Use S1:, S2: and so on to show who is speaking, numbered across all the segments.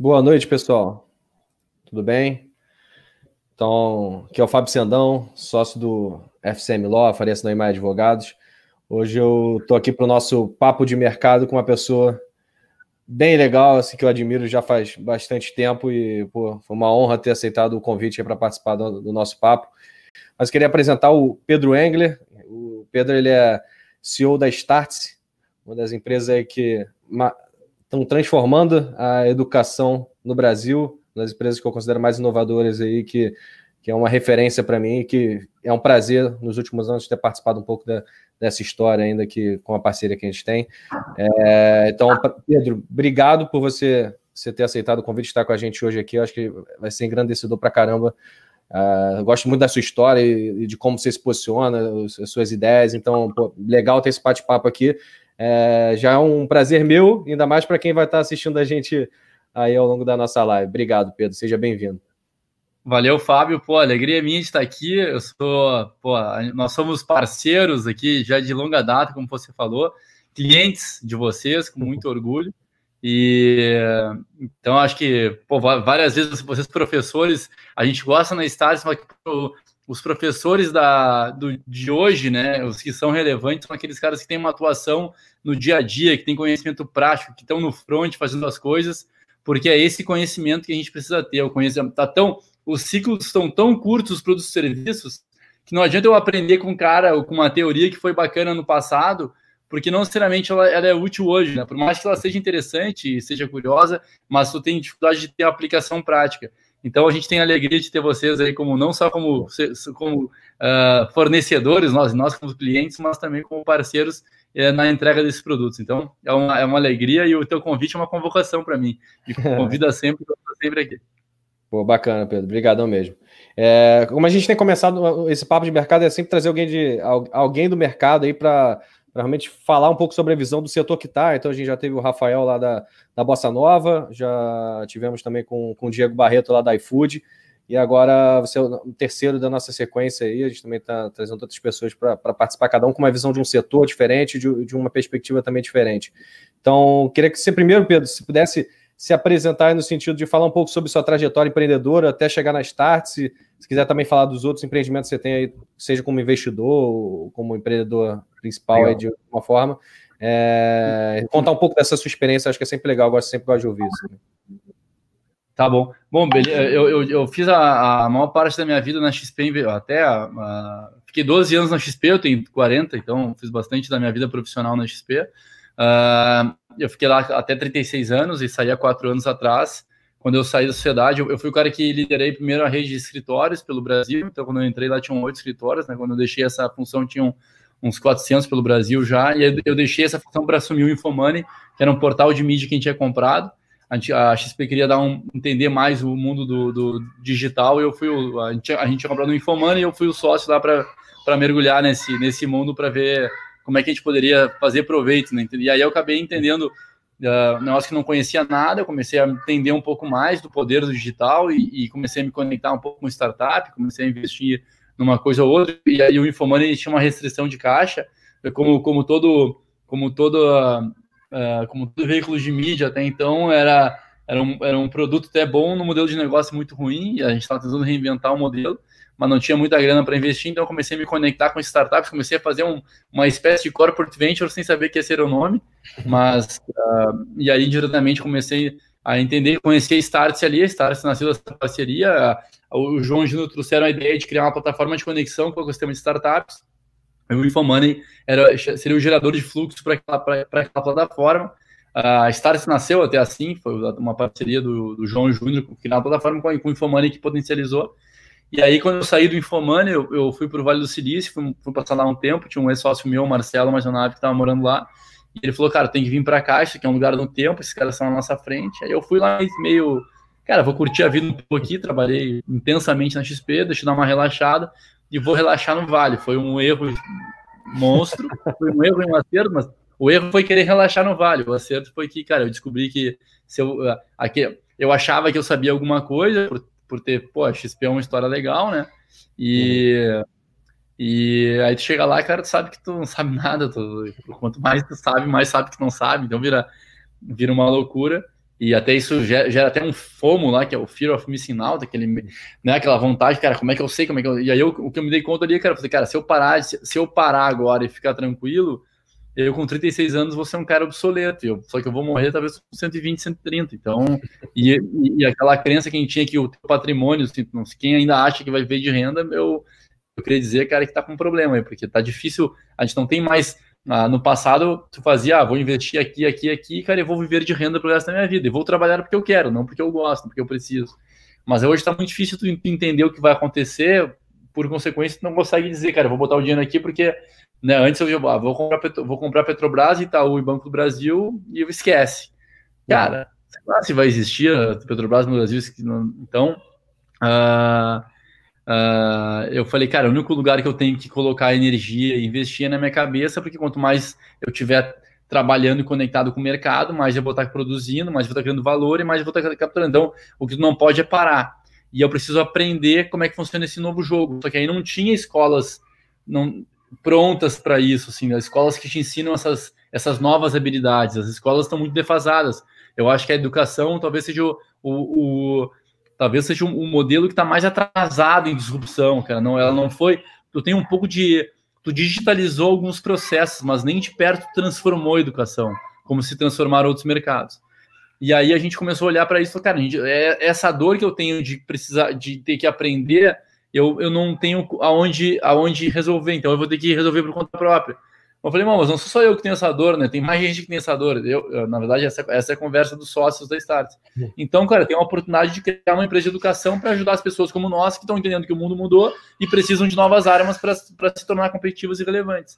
S1: Boa noite, pessoal. Tudo bem? Então, aqui é o Fábio Sendão, sócio do FCM Law, Faria Noimar Advogados. Hoje eu estou aqui para o nosso papo de mercado com uma pessoa bem legal, assim, que eu admiro já faz bastante tempo e pô, foi uma honra ter aceitado o convite para participar do, do, nosso papo. Mas queria apresentar o Pedro Engler. O Pedro ele é CEO da Startse, uma das empresas que estão transformando a educação no Brasil, das empresas que eu considero mais inovadoras aí, que, que é uma referência para mim e que é um prazer nos últimos anos ter participado um pouco da, dessa história ainda que com a parceria que a gente tem. É, então, Pedro, obrigado por você, você ter aceitado o convite de estar com a gente hoje aqui. Eu acho que vai ser engrandecedor para caramba. Uh, gosto muito da sua história e, e, de como você se posiciona, as suas ideias. Então, pô, legal ter esse bate-papo aqui. É, já é um prazer meu, ainda mais para quem vai estar assistindo a gente aí ao longo da nossa live. Obrigado, Pedro. Seja bem-vindo.
S2: Valeu, Fábio. Pô, alegria minha de estar aqui. Eu sou, pô, nós somos parceiros aqui já de longa data, como você falou, clientes de vocês, com muito orgulho. E então acho que pô, várias vezes vocês professores, a gente gosta na Stars, mas os professores da, do, de hoje, né, os que são relevantes, são aqueles caras que têm uma atuação no dia a dia, que têm conhecimento prático, que estão no front fazendo as coisas, porque é esse conhecimento que a gente precisa ter. O conhecimento tá tão, os ciclos estão tão curtos os produtos e serviços que não adianta eu aprender com um cara com uma teoria que foi bacana no passado, porque não necessariamente ela, ela, é útil hoje, né? Por mais que ela seja interessante e seja curiosa, mas tu tem dificuldade de ter aplicação prática. Então a gente tem a alegria de ter vocês aí como não só como, como uh, fornecedores, nós, nós como clientes, mas também como parceiros uh, na entrega desses produtos. Então é uma, é uma alegria e o teu convite é uma convocação para mim. Me convida sempre, sempre aqui.
S1: Pô, bacana, Pedro. Obrigadão mesmo. É, como a gente tem começado esse papo de mercado, é sempre trazer alguém de alguém do mercado aí para realmente falar um pouco sobre a visão do setor que está. Então a gente já teve o Rafael lá da, da Bossa Nova, já tivemos também com, com o Diego Barreto lá da iFood, e agora você é o terceiro da nossa sequência aí. A gente também está trazendo outras pessoas para participar, cada um com uma visão de um setor diferente, de, de uma perspectiva também diferente. Então, queria que você primeiro, Pedro, se pudesse se apresentar no sentido de falar um pouco sobre sua trajetória empreendedora até chegar na Start, se, se quiser também falar dos outros empreendimentos que você tem aí, seja como investidor ou como empreendedor principal aí, de alguma forma. É, contar um pouco dessa sua experiência, acho que é sempre legal, eu gosto, sempre gosto de ouvir isso. Né?
S2: Tá bom. Bom. Eu, eu, eu fiz a, a, maior parte da minha vida na XP, até a, a, fiquei 12 anos na XP, eu tenho 40, então fiz bastante da minha vida profissional na XP. Uh, ah, eu fiquei lá até 36 anos e saí há quatro anos atrás. Quando eu saí da sociedade, eu, fui o cara que liderei primeiro a rede de escritórios pelo Brasil. Então, quando eu entrei lá, tinham oito escritórios. Né? Quando eu deixei essa função, tinham uns 400 pelo Brasil já. E eu deixei essa função para assumir o Infomoney, que era um portal de mídia que a gente tinha comprado. A, gente, a XP queria dar um, entender mais o mundo do, do digital. E eu fui o, a, gente, a gente tinha comprado o Infomoney e eu fui o sócio lá para mergulhar nesse, nesse mundo para ver como é que a gente poderia fazer proveito, né? E aí eu acabei entendendo uh, negócio que não conhecia nada, eu comecei a entender um pouco mais do poder do digital e, e, comecei a me conectar um pouco com startup, comecei a investir numa coisa ou outra, e aí o Infomoney tinha uma restrição de caixa, como, como todo como todo uh, como todo veículo de mídia até então era era um, era um produto até bom no modelo de negócio muito ruim, e a gente estava tentando reinventar o modelo, mas não tinha muita grana para investir, então comecei a me conectar com startups, comecei a fazer um, uma espécie de corporate venture sem saber que ia ser o nome, mas uh, e aí diretamente comecei a entender, conhecer a Startse ali, a Startse nasceu dessa parceria, o João e o Gino trouxeram a ideia de criar uma plataforma de conexão com o ecossistema de startups, o Infomoney era, seria o gerador de fluxo para aquela, aquela plataforma, a Startse nasceu até assim, foi uma parceria do, do João Júnior, que na plataforma com, com o Infomoney que potencializou, e aí, quando eu saí do Infomoney, eu, eu fui para o Vale do Silício, fui, fui, passar lá um tempo. Tinha um ex-sócio meu, Marcelo Majonave, que estava morando lá. E ele falou, cara, tem que vir para cá, isso aqui é um lugar no tempo, esses caras estão na nossa frente. Aí eu fui lá meio, cara, vou curtir a vida um pouco aqui. Trabalhei intensamente na XP, deixa eu dar uma relaxada e vou relaxar no Vale. Foi um erro monstro, foi um erro em um acerto, mas o erro foi querer relaxar no Vale. O acerto foi que, cara, eu descobri que se eu, aqui, eu achava que eu sabia alguma coisa, por ter, pô, a XP é uma história legal, né? E, uhum. e aí tu chega lá, cara, tu sabe que tu não sabe nada, tu, quanto mais tu sabe, mais sabe que não sabe, então vira, vira uma loucura. E até isso gera, gera, até um FOMO lá, que é o Fear of Missing Out, aquele, né, aquela vontade, cara, como é que eu sei, como é que eu... E aí eu, o que eu me dei conta ali, cara, eu falei, cara, se eu parar, se, se eu parar agora e ficar tranquilo, eu com 36 anos vou ser um cara obsoleto, eu, só que eu vou morrer talvez com 120, 130, então, e, e, aquela crença que a gente tinha que o patrimônio, assim, quem ainda acha que vai viver de renda, eu, eu queria dizer, cara, que tá com um problema aí, porque tá difícil, a gente não tem mais ah, no passado, tu fazia, ah, vou investir aqui, aqui, aqui, cara, eu vou viver de renda pro resto da minha vida. E vou trabalhar porque eu quero, não porque eu gosto, porque eu preciso. Mas hoje está muito difícil tu entender o que vai acontecer, por consequência, tu não consegue dizer, cara, vou botar o dinheiro aqui porque né, antes eu ah, vou comprar, vou comprar Petrobras, Itaú e Banco do Brasil e eu esquece. Cara, sei lá se vai existir a Petrobras no Brasil, então. Uh, Uh, eu falei, cara, o único lugar que eu tenho que colocar energia e investir é na minha cabeça, porque quanto mais eu tiver trabalhando e conectado com o mercado, mais eu vou estar produzindo, mais eu vou estar criando valor e mais eu vou estar capturando. Então, o que não pode é parar. E eu preciso aprender como é que funciona esse novo jogo. Só que aí não tinha escolas não, prontas para isso, assim, as escolas que te ensinam essas, essas novas habilidades. As escolas estão muito defasadas. Eu acho que a educação talvez seja o, o, o talvez seja um, um modelo que está mais atrasado em disrupção, cara. Não, ela não foi. Tu tem um pouco de. Tu digitalizou alguns processos, mas nem de perto transformou a educação, como se transformaram outros mercados. E aí a gente começou a olhar para isso cara, gente, é, essa dor que eu tenho de precisar, de ter que aprender, eu, eu não tenho aonde, aonde resolver, então eu vou ter que resolver por conta própria. Eu falei, mas não sou só eu que tenho essa dor, né? Tem mais gente que tem essa dor. Eu, na verdade, essa, essa, é a conversa dos sócios da Start. Então, cara, tem uma oportunidade de criar uma empresa de educação para ajudar as pessoas como nós, que estão entendendo que o mundo mudou e precisam de novas armas para se tornar competitivas e relevantes.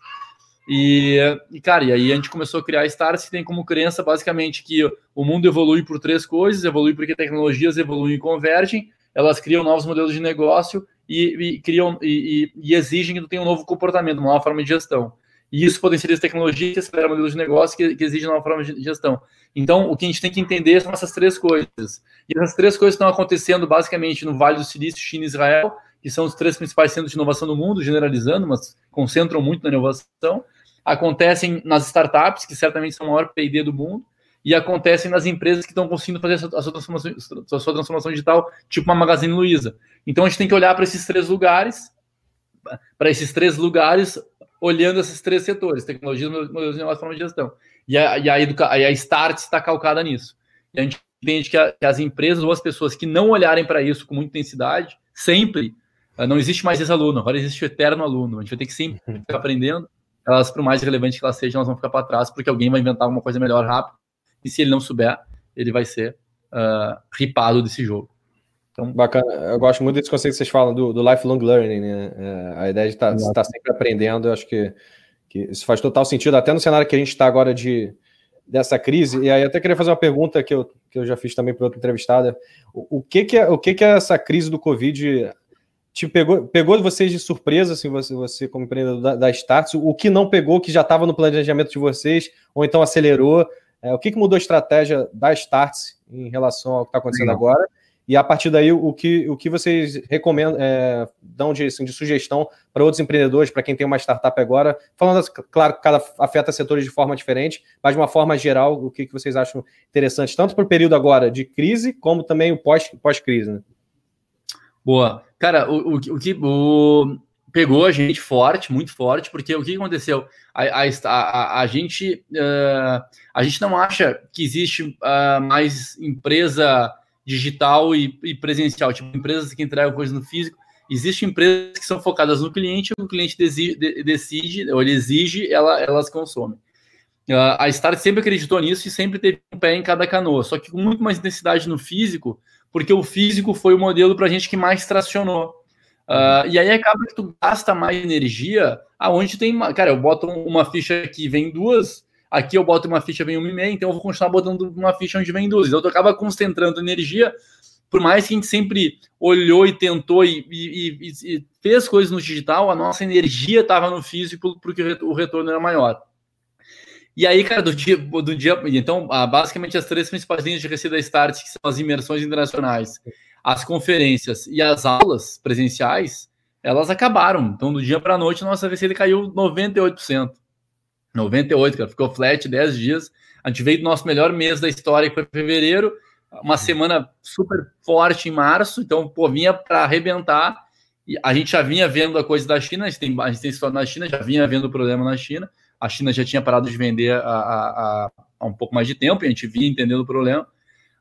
S2: E, e, cara, e aí a gente começou a criar Stars que tem como crença, basicamente, que o mundo evolui por três coisas: evolui porque tecnologias evoluem e convergem, elas criam novos modelos de negócio e, e criam e, e, exigem que tu tenha um novo comportamento, uma nova forma de gestão. E isso potencializa tecnologia que acelera modelos de negócio que, que uma forma de gestão. Então, o que a gente tem que entender são essas três coisas. E essas três coisas estão acontecendo basicamente no Vale do Silício, China e Israel, que são os três principais centros de inovação do mundo, generalizando, mas concentram muito na inovação. Acontecem nas startups, que certamente são o maior P&D do mundo, e acontecem nas empresas que estão conseguindo fazer a sua, transformação, a sua transformação digital, tipo uma Magazine Luiza. Então, a gente tem que olhar para esses três lugares, para esses três lugares, olhando esses três setores: tecnologia, modelos de negócio, forma de gestão. E a, e a, educa, a Start está calcada nisso. E a gente entende que, a, que, as empresas ou as pessoas que não olharem para isso com muita intensidade, sempre, eh, não existe mais esse aluno, agora existe o eterno aluno. A gente vai ter que sempre uhum. ficar aprendendo. Elas, por mais relevante que elas sejam, elas vão ficar para trás, porque alguém vai inventar alguma coisa melhor rápido. E se ele não souber, ele vai ser uh, ripado desse jogo.
S1: Então, Bacana, eu gosto muito desse conceito que vocês falam do, do lifelong learning, né? É, a ideia de estar tá, tá sempre aprendendo, eu acho que, que isso faz total sentido, até no cenário que a gente está agora de dessa crise. E aí, até queria fazer uma pergunta que eu, que eu já fiz também para outra entrevistada: o, o, que, que, é, o que, que é essa crise do Covid? Te pegou, pegou vocês de surpresa, assim, você, você como empreendedor da, da Starts, o que não pegou, que já estava no planejamento de vocês, ou então acelerou? É, o que, que mudou a estratégia da Starts em relação ao que está acontecendo Legal. agora? E a partir daí, o que, o que vocês recomendam, é, dão de, assim, de sugestão para outros empreendedores, para quem tem uma startup agora? Falando, claro, que cada afeta setores de forma diferente, mas de uma forma geral, o que, que vocês acham interessante, tanto para o período agora de crise, como também o pós-crise, pós né?
S2: Boa. Cara, o, o, o que o, pegou a gente forte, muito forte, porque o que aconteceu? A, a, a, a gente, uh, a gente não acha que existe uh, mais empresa digital e, e, presencial, tipo empresas que entregam coisas no físico. Existem empresas que são focadas no cliente, o cliente decide, ou ele exige, ela, elas consomem. Uh, a Start sempre acreditou nisso e sempre teve um pé em cada canoa, só que com muito mais intensidade no físico, porque o físico foi o modelo para a gente que mais tracionou. Uh, e aí acaba que tu gasta mais energia aonde tem. Cara, eu boto uma ficha que vem duas, Aqui eu boto uma ficha, vem uma e meia, então eu vou continuar botando uma ficha onde vem duas. Então tu acaba concentrando energia, por mais que a gente sempre olhou e tentou e, e, e, e fez coisas no digital, a nossa energia estava no físico porque o retorno era maior. E aí, cara, do dia, do dia então, basicamente as três principais linhas de receita da Start, que são as imersões internacionais, as conferências e as aulas presenciais, elas acabaram. Então, do dia para a noite, nossa receita caiu 98%. 98, cara, ficou flat 10 dias. A gente veio do nosso melhor mês da história, que foi fevereiro, uma semana super forte em março, então, pô, vinha para arrebentar. E a gente já vinha vendo a coisa da China, a gente tem, a gente tem história na China, já vinha vendo o problema na China. A China já tinha parado de vender há, há, há um pouco mais de tempo, e a gente vinha entendendo o problema.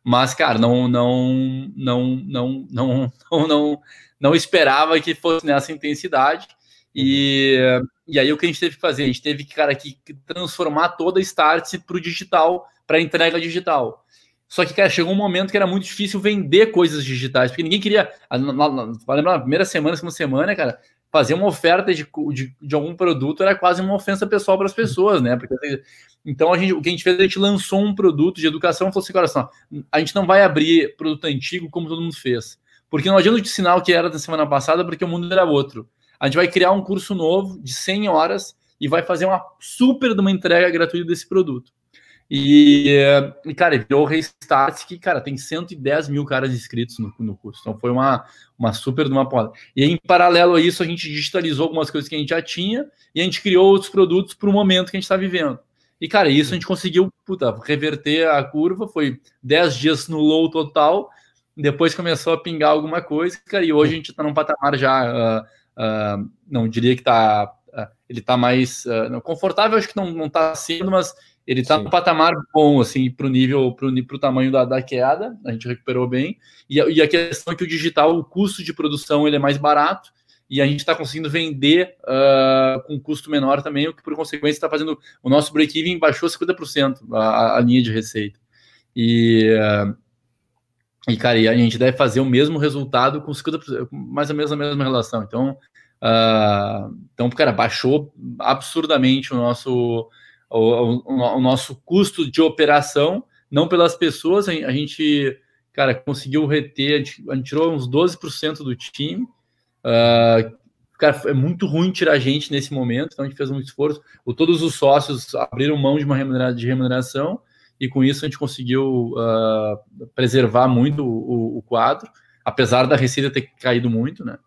S2: Mas, cara, não, não, não, não, não, não, não, não esperava que fosse nessa intensidade. E, e aí o que a gente teve que fazer? A gente teve que, cara, que transformar toda a Startse para o digital, para entrega digital. Só que, cara, chegou um momento que era muito difícil vender coisas digitais, porque ninguém queria. Lembra na primeira semana, segunda semana, cara, fazer uma oferta de, de, de algum produto era quase uma ofensa pessoal para as pessoas, né? Porque, então, a gente, o que a gente fez, a gente lançou um produto de educação e falou assim: só, a gente não vai abrir produto antigo como todo mundo fez. Porque não adianta te ensinar o que era da semana passada, porque o mundo era outro. A gente vai criar um curso novo de 100 horas e vai fazer uma super de uma entrega gratuita desse produto. E, e cara, virou o Restart, que, cara, tem 110 mil caras inscritos no, no curso. Então foi uma, uma super de uma poda. E em paralelo a isso, a gente digitalizou algumas coisas que a gente já tinha e a gente criou outros produtos para o momento que a gente está vivendo. E, cara, isso a gente conseguiu puta, reverter a curva. Foi 10 dias no low total. Depois começou a pingar alguma coisa, cara, e hoje a gente está num patamar já. Uh, Uh, não diria que tá, uh, ele está mais confortável, acho que não, não tá sendo, mas ele está no patamar bom, assim, para o nível, para o tamanho da, da, queda, a gente recuperou bem. E, e, a questão é que o digital, o custo de produção ele é mais barato, e a gente está conseguindo vender com custo menor também, o que por consequência está fazendo o nosso break-even baixou 50% a, a linha de receita. E, e, cara, e a gente deve fazer o mesmo resultado com 50%, mais ou menos a mesma relação. Então, uh, então cara, baixou absurdamente o nosso, o, o, o, nosso custo de operação, não pelas pessoas, a, gente, cara, conseguiu reter, a gente, a gente tirou uns 12% do time. Uh, cara, é muito ruim tirar gente nesse momento, então a gente fez um esforço. O, todos os sócios abriram mão de uma remuneração, de remuneração e com isso a gente conseguiu uh, preservar muito o, o, quadro, apesar da receita ter caído muito, né?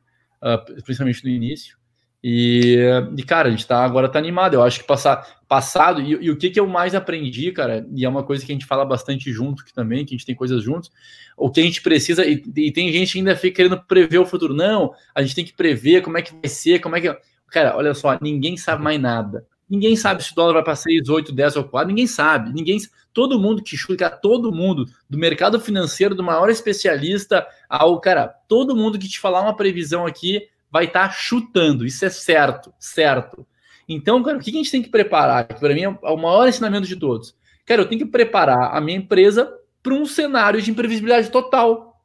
S2: Uh, principalmente no início. E, e, cara, a gente tá, agora tá animado. Eu acho que passar, passado, e, e, o que, que eu mais aprendi, cara, e é uma coisa que a gente fala bastante junto que também, que a gente tem coisas juntos, o que a gente precisa, e, e tem gente que ainda fica querendo prever o futuro. Não, a gente tem que prever como é que vai ser, como é que. Cara, olha só, ninguém sabe mais nada. Ninguém sabe se o dólar vai para 6, 8, 10 ou 4, ninguém sabe. Ninguém Todo mundo que chuta, todo mundo, do mercado financeiro, do maior especialista ao cara, todo mundo que te falar uma previsão aqui vai estar tá chutando. Isso é certo, certo. Então, cara, o que a gente tem que preparar? Para mim é o maior ensinamento de todos. Cara, eu tenho que preparar a minha empresa para um cenário de imprevisibilidade total.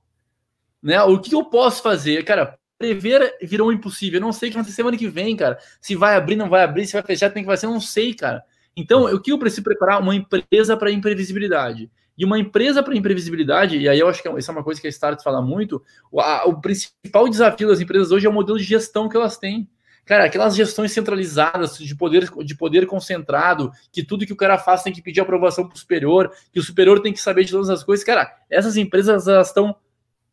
S2: Né? O que eu posso fazer? Cara, prever virou impossível. Eu não sei o que vai acontecer semana que vem, cara. Se vai abrir, não vai abrir, se vai fechar, tem que fazer, eu não sei, cara. Então, o que eu preciso preparar? Uma empresa para imprevisibilidade. E uma empresa para imprevisibilidade, e aí eu acho que essa é uma coisa que a Start fala muito, o, a, o principal desafio das empresas hoje é o modelo de gestão que elas têm. Cara, aquelas gestões centralizadas, de poder, de poder concentrado, que tudo que o cara faz tem que pedir aprovação para o superior, que o superior tem que saber de todas as coisas. Cara, essas empresas elas estão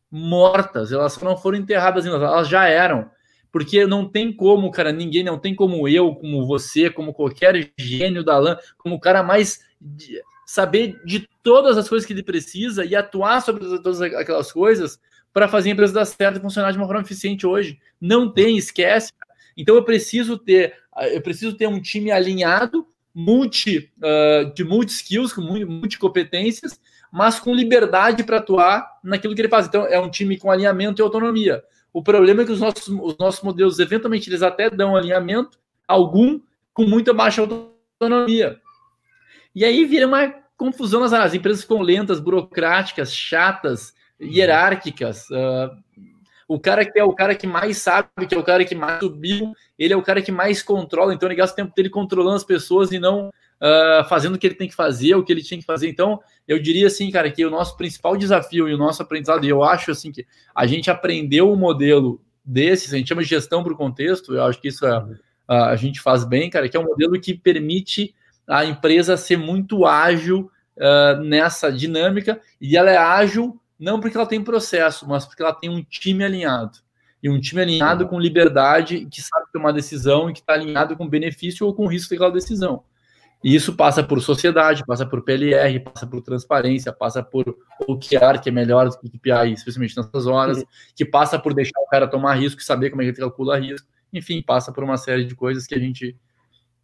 S2: mortas, elas não foram enterradas, elas já eram. Porque não tem como, cara, ninguém, não tem como eu, como você, como qualquer gênio da LAN, como o cara mais saber de todas as coisas que ele precisa e atuar sobre todas aquelas coisas para fazer a empresa dar certo e funcionar de uma forma eficiente hoje. Não tem, esquece. Então eu preciso ter, eu preciso ter um time alinhado, multi, uh, de multi skills, com multi competências, mas com liberdade para atuar naquilo que ele faz. Então, é um time com alinhamento e autonomia. O problema é que os nossos, os nossos modelos, eventualmente, eles até dão alinhamento, algum com muita baixa autonomia. E aí vira uma confusão nas áreas. As empresas ficam lentas, burocráticas, chatas, hierárquicas. Uh, o cara que é o cara que mais sabe, que é o cara que mais subiu, ele é o cara que mais controla, então ele gasta o tempo dele controlando as pessoas e não uh, fazendo o que ele tem que fazer, o que ele tinha que fazer. Então, eu diria assim, cara, que o nosso principal desafio e o nosso aprendizado, e eu acho assim que a gente aprendeu um modelo desses, a gente chama de gestão para o contexto, eu acho que isso é, uh, a gente faz bem, cara, que é um modelo que permite a empresa ser muito ágil uh, nessa dinâmica, e ela é ágil não porque ela tem processo, mas porque ela tem um time alinhado. E um time alinhado com liberdade, que sabe tomar decisão e que está alinhado com benefício ou com risco daquela decisão. E isso passa por sociedade, passa por PLR, passa por transparência, passa por OKR, que é melhor do que KPI, especialmente nessas horas, que passa por deixar o cara tomar risco saber como é que ele calcula risco. Enfim, passa por uma série de coisas que a gente.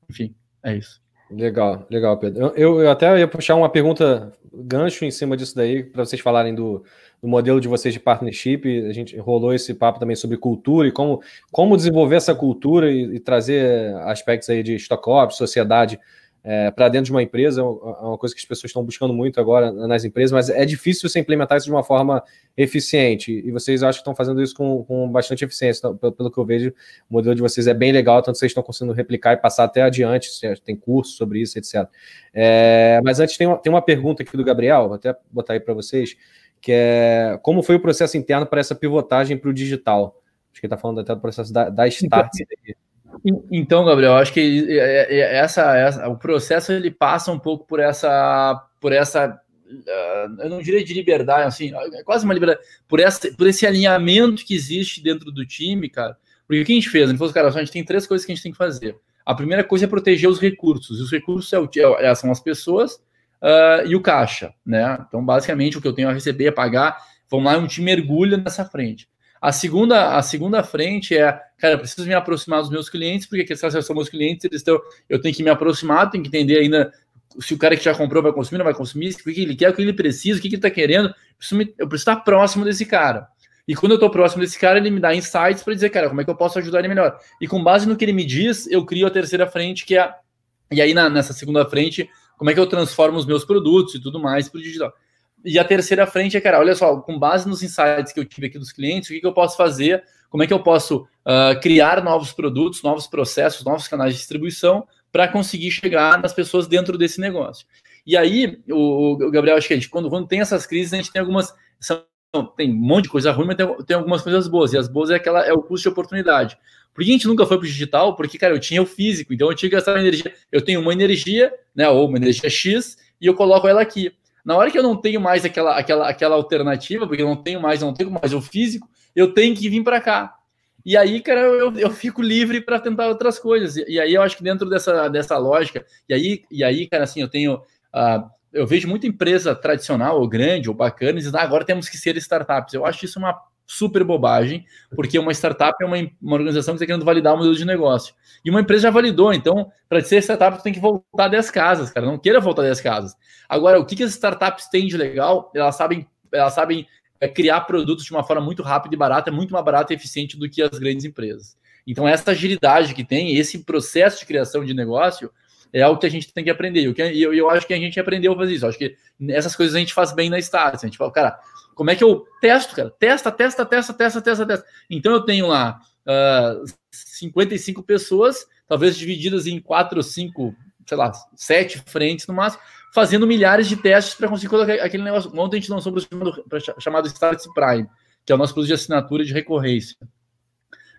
S2: Enfim, é isso.
S1: Legal, legal, Pedro. Eu, eu até ia puxar uma pergunta, gancho em cima disso daí, para vocês falarem do, do, modelo de vocês de partnership. A gente rolou esse papo também sobre cultura e como, como desenvolver essa cultura e, e trazer aspectos aí de stock ops, sociedade é, para dentro de uma empresa, é, é uma coisa que as pessoas estão buscando muito agora nas empresas, mas é difícil você implementar isso de uma forma eficiente. E vocês acham que estão fazendo isso com, com bastante eficiência. Então, pelo, pelo, que eu vejo, o modelo de vocês é bem legal, tanto vocês estão conseguindo replicar e passar até adiante, tem curso sobre isso, etc. É, mas antes tem uma, tem uma pergunta aqui do Gabriel, vou até botar aí para vocês, que é como foi o processo interno para essa pivotagem para o digital? Acho que ele está falando até do processo da, da Start. Então,
S2: então, Gabriel, acho que é, é, essa, essa, o processo ele passa um pouco por essa, por essa, eu não diria de liberdade, assim, é quase uma liberdade, por, essa, por esse alinhamento que existe dentro do time, cara. Porque o que a gente fez? A gente falou, cara, a gente tem três coisas que a gente tem que fazer. A primeira coisa é proteger os recursos. E os recursos é é, são as pessoas uh, e o caixa, né? Então, basicamente, o que eu tenho a receber, a pagar, vamos lá, um time mergulha nessa frente. A segunda, a segunda frente é, cara, preciso me aproximar dos meus clientes, porque que esses são meus clientes, eles estão, eu tenho que me aproximar, tenho que entender ainda se o cara que já comprou vai consumir, não vai consumir, o que ele quer, o que ele precisa, o que ele está querendo. Eu preciso, me, eu preciso, estar próximo desse cara. E quando eu estou próximo desse cara, ele me dá insights para dizer, cara, como é que eu posso ajudar ele melhor. E com base no que ele me diz, eu crio a terceira frente, que é. E aí, na, nessa segunda frente, como é que eu transformo os meus produtos e tudo mais para o digital. E a terceira frente é, cara, olha só, com base nos insights que eu tive aqui dos clientes, o que, que eu posso fazer? Como é que eu posso uh, criar novos produtos, novos processos, novos canais de distribuição para conseguir chegar nas pessoas dentro desse negócio? E aí, o, o Gabriel, acho que a gente, quando, quando tem essas crises, a gente tem algumas. São, tem um monte de coisa ruim, mas tem, tem algumas coisas boas. E as boas é aquela é o custo de oportunidade. Por que a gente nunca foi para o digital? Porque, cara, eu tinha o físico, então eu tinha que gastar energia. Eu tenho uma energia, né, ou uma energia X, e eu coloco ela aqui. Na hora que eu não tenho mais aquela, aquela, aquela alternativa, porque eu não tenho mais, não tenho mais o físico, eu tenho que vir para cá. E aí, cara, eu, eu fico livre para tentar outras coisas. E, e, aí eu acho que dentro dessa, dessa lógica, e aí, e aí, cara, assim, eu tenho. Uh, eu vejo muita empresa tradicional, ou grande, ou bacana, dizendo, ah, agora temos que ser startups. Eu acho isso uma super bobagem, porque uma startup é uma, uma organização que está querendo validar o modelo de negócio. E uma empresa já validou, então, para ser startup, tu tem que voltar 10 casas, cara. Não queira voltar 10 casas. Agora, o que, que as startups têm de legal? Elas sabem, elas sabem é, criar produtos de uma forma muito rápida e barata, muito mais barata e eficiente do que as grandes empresas. Então, essa agilidade que tem, esse processo de criação de negócio, é algo que a gente tem que aprender. E eu, eu, acho que a gente aprendeu a fazer isso. Eu acho que essas coisas a gente faz bem na Start. A gente fala, cara, como é que eu testo, cara? Testa, testa, testa, testa, testa, testa. Então eu tenho lá uh, ah, 55 pessoas, talvez divididas em quatro ou cinco, sei lá, sete frentes no máximo, fazendo milhares de testes para conseguir colocar aquele negócio. Ontem a gente lançou um chamado, chamado Start Prime, que é o nosso produto de assinatura de recorrência.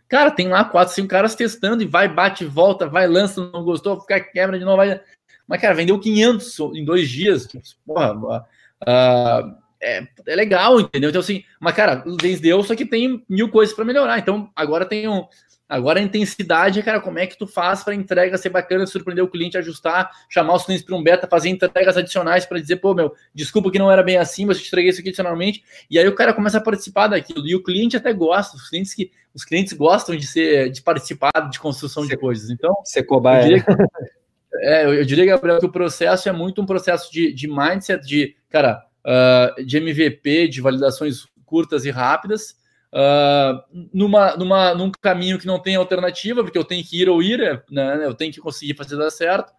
S2: Cara, tem lá quatro, cinco caras testando e vai, bate, volta, vai, lança, não gostou, fica quebra de novo. Vai... Mas, cara, vendeu 500 em dois dias. Porra, uh, é, é legal, entendeu? Então, assim, mas, cara, deu, só que tem mil coisas para melhorar. Então, agora tem um. Agora a intensidade, cara, como é que tu faz para entrega ser bacana, surpreender o cliente, ajustar, chamar os clientes para um beta, fazer entregas adicionais para dizer, pô, meu, desculpa que não era bem assim, mas eu te entreguei isso aqui adicionalmente. E aí o cara começa a participar daquilo. E o cliente até gosta, os clientes que os clientes gostam de ser de participar de construção de coisas. Então,
S1: ser cobaia. Eu diria,
S2: que, é, eu diria, Gabriel, que o processo é muito um processo de, de mindset, de, cara, uh, de MVP, de validações curtas e rápidas, uh, numa, numa, num caminho que não tem alternativa, porque eu tenho que ir ou ir, né, eu tenho que conseguir fazer dar certo,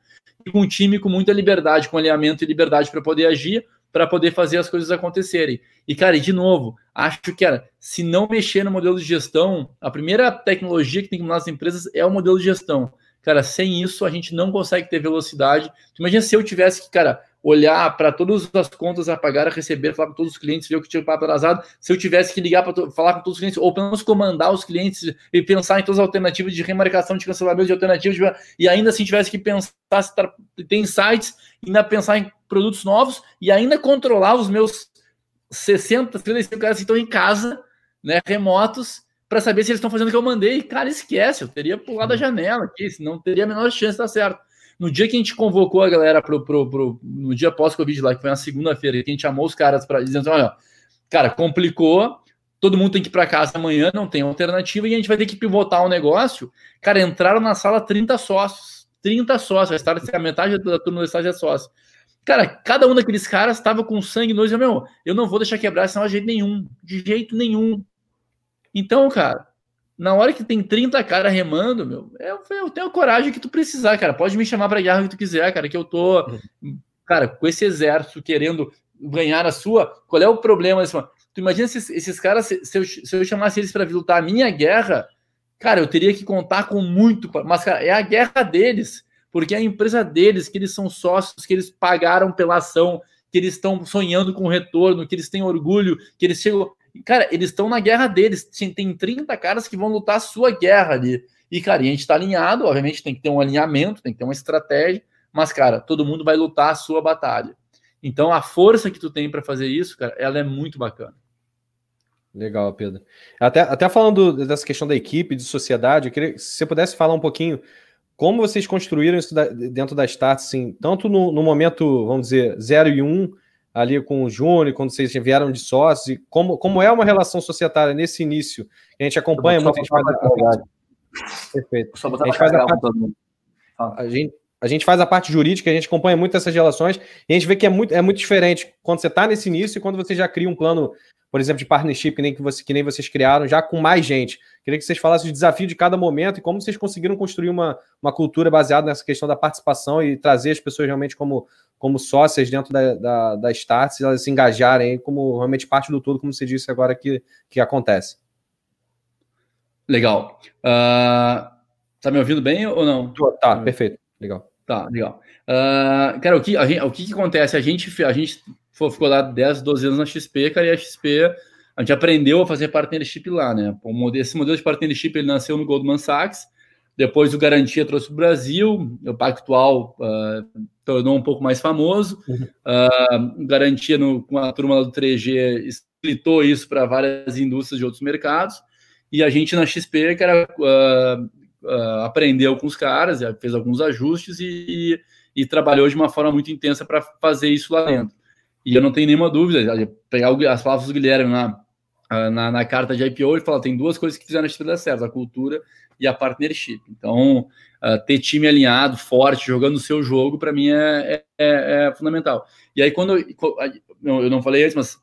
S2: e com um time com muita liberdade, com alinhamento e liberdade para poder agir, para poder fazer as coisas acontecerem. E, cara, e de novo, acho que, cara, se não mexer no modelo de gestão, a primeira tecnologia que tem que mudar nas empresas é o modelo de gestão. Cara, sem isso a gente não consegue ter velocidade. imagina se eu tivesse que, cara, olhar para todas as contas a pagar, a receber, falar com todos os clientes, ver o que tinha papo atrasado, se eu tivesse que ligar para falar com todos os clientes, ou pelo menos comandar os clientes e pensar em todas as alternativas de remarcação, de cancelamento de alternativas, de... e ainda assim tivesse que pensar se tra... tem sites, ainda pensar em produtos novos e ainda controlar os meus 60, 35 caras que estão em casa, né, remotos, para saber se eles estão fazendo o que eu mandei. Cara, esquece, eu teria pulado a janela aqui, senão teria a menor chance de estar certo. No dia que a gente convocou a galera pro, pro, pro no dia pós-Covid lá, que foi na segunda-feira, que a gente chamou os caras para dizendo, assim, olha, cara, complicou, todo mundo tem que ir para casa amanhã, não tem alternativa, e a gente vai ter que pivotar o negócio. Cara, entraram na sala 30 sócios, 30 sócios, a, a metade da turma do estágio é sócio. Cara, cada um daqueles caras estava com sangue no olho, meu, eu não vou deixar quebrar senão de jeito nenhum, de jeito nenhum. Então, cara, na hora que tem 30 caras remando, meu, eu, eu tenho a coragem que tu precisar, cara. Pode me chamar pra guerra que tu quiser, cara, que eu tô, cara, com esse exército querendo ganhar a sua. Qual é o problema? Tu imagina se esses caras, se, se, eu, se eu chamasse eles para lutar a minha guerra, cara, eu teria que contar com muito. Mas, cara, é a guerra deles, porque é a empresa deles, que eles são sócios, que eles pagaram pela ação, que eles estão sonhando com retorno, que eles têm orgulho, que eles chegam. Cara, eles estão na guerra deles. Tem 30 caras que vão lutar a sua guerra ali. E, cara, a gente está alinhado, obviamente tem que ter um alinhamento, tem que ter uma estratégia, mas, cara, todo mundo vai lutar a sua batalha. Então, a força que tu tem para fazer isso, cara, ela é muito bacana.
S1: Legal, Pedro. Até, até falando dessa questão da equipe, de sociedade, eu queria que você pudesse falar um pouquinho como vocês construíram isso dentro da Start, assim, tanto no, no momento, vamos dizer, 0 e 1, um, ali com o Júnior, quando vocês vieram de sócios, e como, como é uma relação societária nesse início, a gente acompanha muito, a gente faz a... Perfeito. A gente faz a parte... A gente, a gente faz a parte jurídica, a gente acompanha muito essas relações, e a gente vê que é muito, é muito diferente quando você está nesse início e quando você já cria um plano, por exemplo, de partnership, que nem, que, você, que nem vocês criaram, já com mais gente. Queria que vocês falassem o desafio de cada momento e como vocês conseguiram construir uma, uma cultura baseada nessa questão da participação e trazer as pessoas realmente como, como sócias dentro da, da, da Starts e elas se engajarem como realmente parte do todo, como você disse agora que, que acontece.
S2: Legal. Uh, tá me ouvindo bem ou não?
S1: Tá, perfeito. Legal.
S2: Tá, legal. Uh, cara, o que, a gente, o que, que acontece? A gente, a gente ficou lá 10, 12 anos na XP, cara, e a XP, a gente aprendeu a fazer partnership lá, né? Esse modelo de partnership, ele nasceu no Goldman Sachs, depois o Garantia trouxe para o Brasil, o Pactual uh, tornou um pouco mais famoso, uh, Garantia no, com a turma do 3G explitou isso para várias indústrias de outros mercados, e a gente na XP, que era uh, uh, aprendeu com os caras, fez alguns ajustes e, e, trabalhou de uma forma muito intensa para fazer isso lá dentro. E eu não tenho nenhuma dúvida, pegar as palavras do Guilherme na, na, na carta de IPO, ele fala: tem duas coisas que fizeram a gente dar certo, a cultura e a partnership. Então, uh, ter time alinhado, forte, jogando o seu jogo, para mim é, é, é, fundamental. E aí, quando eu, eu não falei antes, mas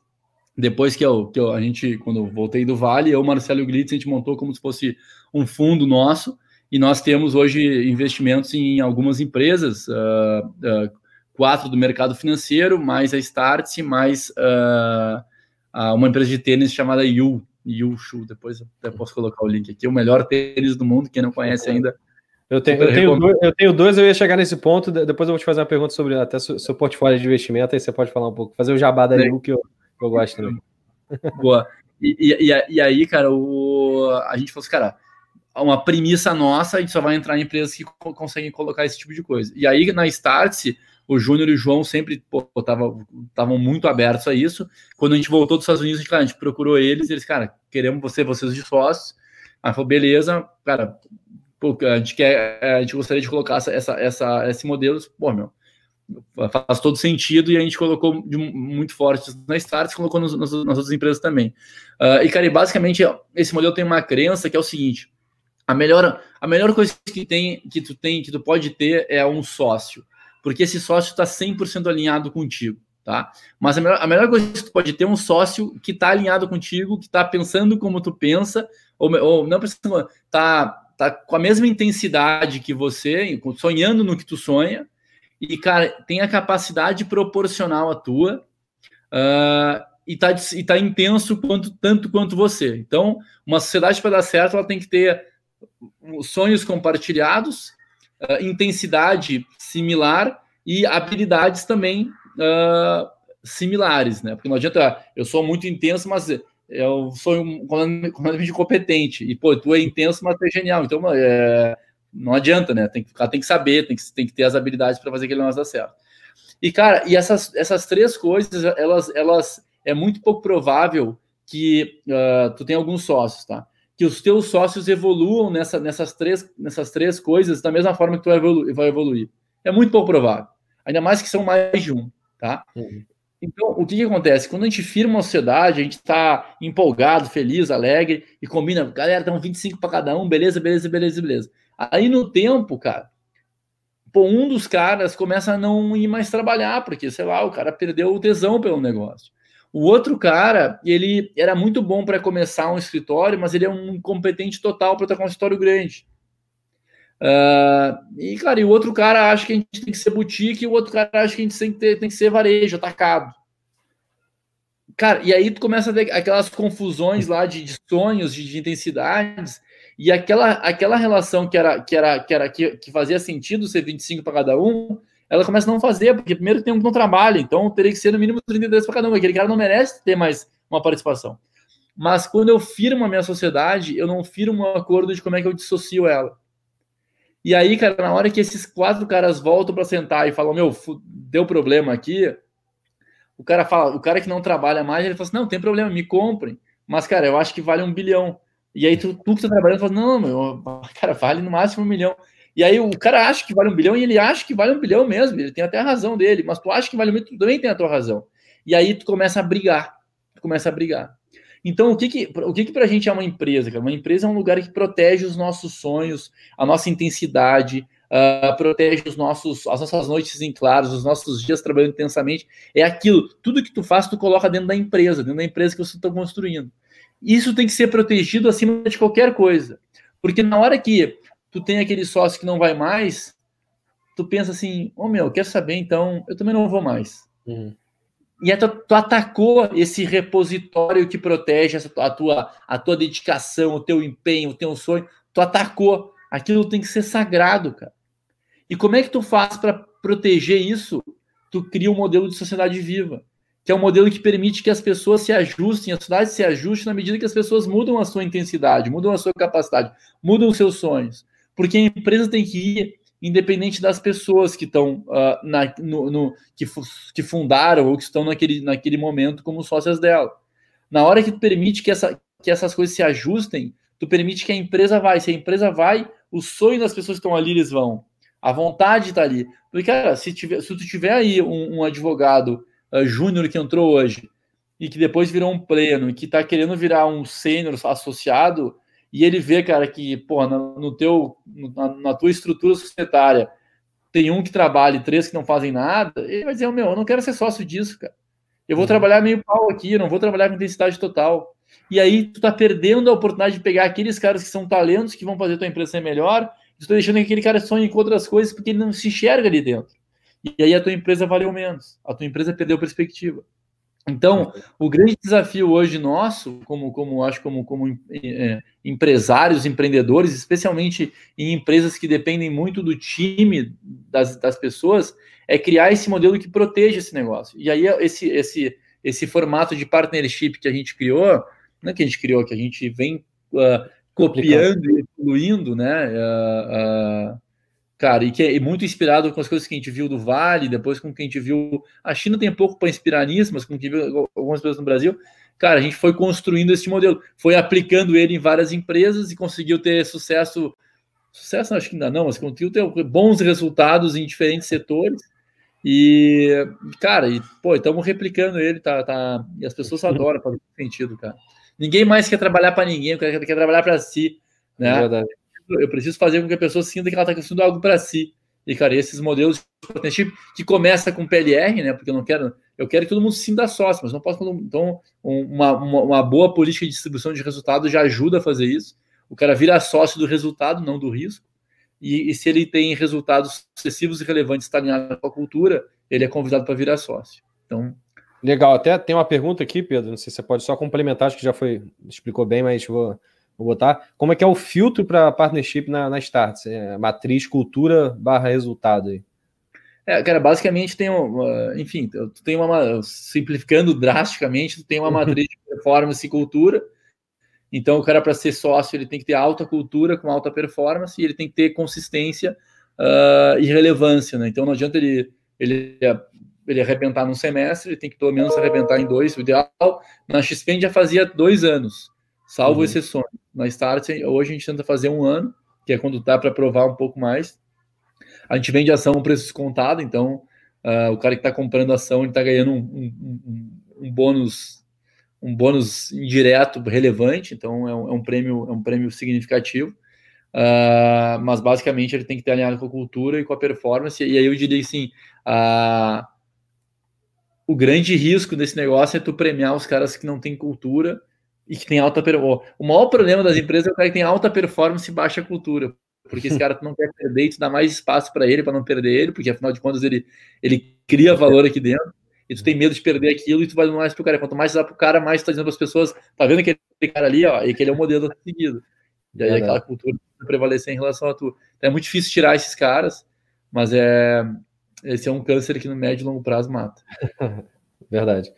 S2: depois que, eu, que eu, a gente, quando eu voltei do Vale, eu, Marcelo e o Glitz, a gente montou como se fosse um fundo nosso, e nós temos hoje investimentos em algumas empresas, uh, uh, quatro do mercado financeiro, mais a Startse, mais uh, uma empresa de tênis chamada Yu, Yu Shu. Depois eu posso colocar o link aqui. O melhor tênis do mundo, quem não conhece ainda.
S1: Eu tenho, eu tenho, dois, eu tenho dois, eu ia chegar nesse ponto. Depois eu vou te fazer uma pergunta sobre até seu, seu portfólio de investimento, aí você pode falar um pouco, fazer o jabá da Yu, que eu, eu gosto também.
S2: Boa. E, e, e, aí, cara, o, a gente falou assim, cara, uma premissa nossa, a gente só vai entrar em empresas que conseguem colocar esse tipo de coisa. E aí, na Startse, o Júnior e o João sempre estavam muito abertos a isso. Quando a gente voltou dos Estados Unidos, a gente, cara, a gente procurou eles, eles, cara, queremos você, vocês de sócios. Aí falou, beleza, cara, pô, a gente quer, a gente gostaria de colocar essa, essa, essa, esse modelo, pô, meu, faz todo sentido e a gente colocou de, muito forte na Startse, colocou nos, nas, nas outras empresas também. Uh, e, cara, e basicamente, esse modelo tem uma crença que é o seguinte, a melhor, a melhor coisa que tem, que tu tem, que tu pode ter é um sócio, porque esse sócio está 100% alinhado contigo, tá? Mas a melhor, a melhor coisa que tu pode ter é um sócio que está alinhado contigo, que está pensando como tu pensa, ou, ou não pensando, tá, tá com a mesma intensidade que você, sonhando no que tu sonha, e, cara, tem a capacidade proporcional à tua, uh, e tá, e tá intenso quanto, tanto quanto você. Então, uma sociedade para dar certo, ela tem que ter sonhos compartilhados, uh, intensidade similar e habilidades também uh, similares, né? Porque não adianta, eu sou muito intenso, mas eu sou um, completamente competente. E, pô, tu é intenso, mas tu é genial. Então, é, não adianta, né? Tem que, tem que saber, tem que, tem que ter as habilidades para fazer aquele negócio dar certo. E, cara, e essas, essas três coisas, elas, elas é muito pouco provável que uh, tu tenha alguns sócios, tá? Que os teus sócios evoluam nessa, nessas, três, nessas três coisas da mesma forma que tu vai evoluir. Vai evoluir. É muito pouco provável. Ainda mais que são mais de um, tá? Uhum. Então, o que, que, acontece? Quando a gente firma uma sociedade, a gente está empolgado, feliz, alegre e combina, galera, estão 25 para cada um, beleza, beleza, beleza, beleza. Aí no tempo, cara, pô, um dos caras começa a não ir mais trabalhar, porque, sei lá, o cara perdeu o tesão pelo negócio. O outro cara, ele era muito bom para começar um escritório, mas ele é um incompetente total para tocar um escritório grande. Uh, e, cara, e o outro cara acha que a gente tem que ser boutique, e o outro cara acha que a gente tem que, ter, tem que ser varejo, atacado. Cara, e aí tu começa a ter aquelas confusões lá de, de sonhos, de, de, intensidades, e aquela, aquela relação que era que era que, era, que, que fazia sentido ser 25 para cada um, ela começa a não fazer, porque primeiro tem um que não trabalha, então teria que ser no mínimo 33 para cada um. Aquele cara não merece ter mais uma participação. Mas quando eu firmo a minha sociedade, eu não firmo um acordo de como é que eu dissocio ela. E aí, cara, na hora que esses quatro caras voltam para sentar e falam, meu, deu problema aqui, o cara fala, o cara que não trabalha mais, ele fala assim, não, tem problema, me comprem. Mas, cara, eu acho que vale um bilhão. E aí tu, tu que tá trabalhando fala, não, meu, cara, vale no máximo um milhão. E aí o cara acha que vale um bilhão e ele acha que vale um bilhão mesmo, ele tem até a razão dele, mas tu acha que vale muito, tu também tem a tua razão. E aí tu começa a brigar, tu começa a brigar. Então, o que que, o que, que para a gente é uma empresa? Cara? Uma empresa é um lugar que protege os nossos sonhos, a nossa intensidade, uh, protege os nossos, as nossas noites em claros, os nossos dias trabalhando intensamente. É aquilo, tudo que tu faz, tu coloca dentro da empresa, dentro da empresa que você está construindo. Isso tem que ser protegido acima de qualquer coisa. Porque na hora que tu tem aquele sócio que não vai mais, tu pensa assim, ô oh, meu, quer saber, então eu também não vou mais. Uhum. E tu, tu, atacou esse repositório que protege essa, a, tua, a tua dedicação, o teu empenho, o teu sonho. Tu atacou. Aquilo tem que ser sagrado, cara. E como é que tu faz para proteger isso? Tu cria um modelo de sociedade viva, que é um modelo que permite que as pessoas se ajustem, a sociedade se ajuste na medida que as pessoas mudam a sua intensidade, mudam a sua capacidade, mudam os seus sonhos. Porque a empresa tem que ir independente das pessoas que estão uh, na, no, no, que, que fundaram ou que estão naquele, naquele momento como sócias dela. Na hora que tu permite que, essa, que essas coisas se ajustem, tu permite que a empresa vai. Se a empresa vai, o sonho das pessoas que estão ali, eles vão. A vontade está ali. Porque, cara, se, tiver, se tu tiver aí um, um advogado uh, júnior que entrou hoje e que depois virou um pleno e que está querendo virar um sênior associado, e ele vê, cara, que, pô, no, no teu, na, na, tua estrutura societária tem um que trabalha e três que não fazem nada, ele vai dizer, oh, meu, eu não quero ser sócio disso, cara. Eu vou uhum. trabalhar meio pau aqui, eu não vou trabalhar com intensidade total. E aí tu tá perdendo a oportunidade de pegar aqueles caras que são talentos, que vão fazer tua empresa ser melhor, tu tá deixando que aquele cara sonhe com outras coisas porque ele não se enxerga ali dentro. E aí a tua empresa valeu menos, a tua empresa perdeu perspectiva. Então, o grande desafio hoje nosso, como, como acho como, como é, empresários, empreendedores, especialmente em empresas que dependem muito do time das, das pessoas, é criar esse modelo que proteja esse negócio. E aí, esse, esse, esse formato de partnership que a gente criou, não é que a gente criou, que a gente vem uh, copiando e evoluindo, né? Uh, uh, cara, e que é muito inspirado com as coisas que a gente viu do Vale, depois com o que a gente viu. A China tem pouco para inspirar nisso, mas com o que viu algumas pessoas no Brasil. Cara, a gente foi construindo esse modelo, foi aplicando ele em várias empresas e conseguiu ter sucesso. Sucesso, acho que ainda não, mas conseguiu ter bons resultados em diferentes setores. E, cara, e, pô, estamos replicando ele, tá, tá, e as pessoas adoram, faz sentido, cara. Ninguém mais quer trabalhar para ninguém, quer, quer trabalhar para si, né? É verdade eu preciso fazer com que a pessoa sinta que ela está construindo algo para si. E, cara, esses modelos de partnership que começa com PLR, né? Porque eu não quero, eu quero que todo mundo se sinta sócio, mas não posso. Então, uma, uma, uma boa política de distribuição de resultados já ajuda a fazer isso. O cara vira sócio do resultado, não do risco. E, e se ele tem resultados sucessivos e relevantes está com a cultura, ele é convidado para virar sócio. Então.
S1: Legal, até tem uma pergunta aqui, Pedro. Não sei se você pode só complementar, acho que já foi, explicou bem, mas vou Vou botar. Como é que é o filtro para partnership na, na Start? É matriz cultura barra resultado aí.
S2: É, cara, basicamente tem uma, enfim, tu tem uma, simplificando drasticamente, tu tem uma matriz de performance e cultura. Então, o cara, para ser sócio, ele tem que ter alta cultura com alta performance e ele tem que ter consistência uh, e relevância, né? Então, não adianta ele, ele, ele arrebentar num semestre, ele tem que pelo menos arrebentar em dois. O ideal, na XP já fazia dois anos salvo uhum. exceções. Na Start, hoje a gente tenta fazer um ano, que é quando dá para provar um pouco mais. a gente vende ação a preço descontado, então uh, o cara que está comprando ação está ganhando um, um, um, um, bônus um bônus indireto relevante, então é um, é um prêmio é um prêmio significativo. Uh, mas basicamente ele tem que ter alinhado com a cultura e com a performance. E aí eu diria assim: uh, o grande risco desse negócio é tu premiar os caras que não têm cultura e que tem alta performance. O maior problema das empresas é o cara que tem alta performance e baixa cultura. Porque esse cara não quer perder e tu dá mais espaço para ele para não perder ele, porque afinal de contas ele, ele cria valor aqui dentro e tu tem medo de perder aquilo e tu vai mais pro cara. Quanto mais tu dá pro cara, mais tu tá dizendo para as pessoas, tá vendo aquele cara ali, ó, e que ele é o modelo seguido. E aí é aquela cultura prevalecer em relação a tu. Então, é muito difícil tirar esses caras, mas é esse é um câncer que no médio e longo prazo mata.
S1: Verdade.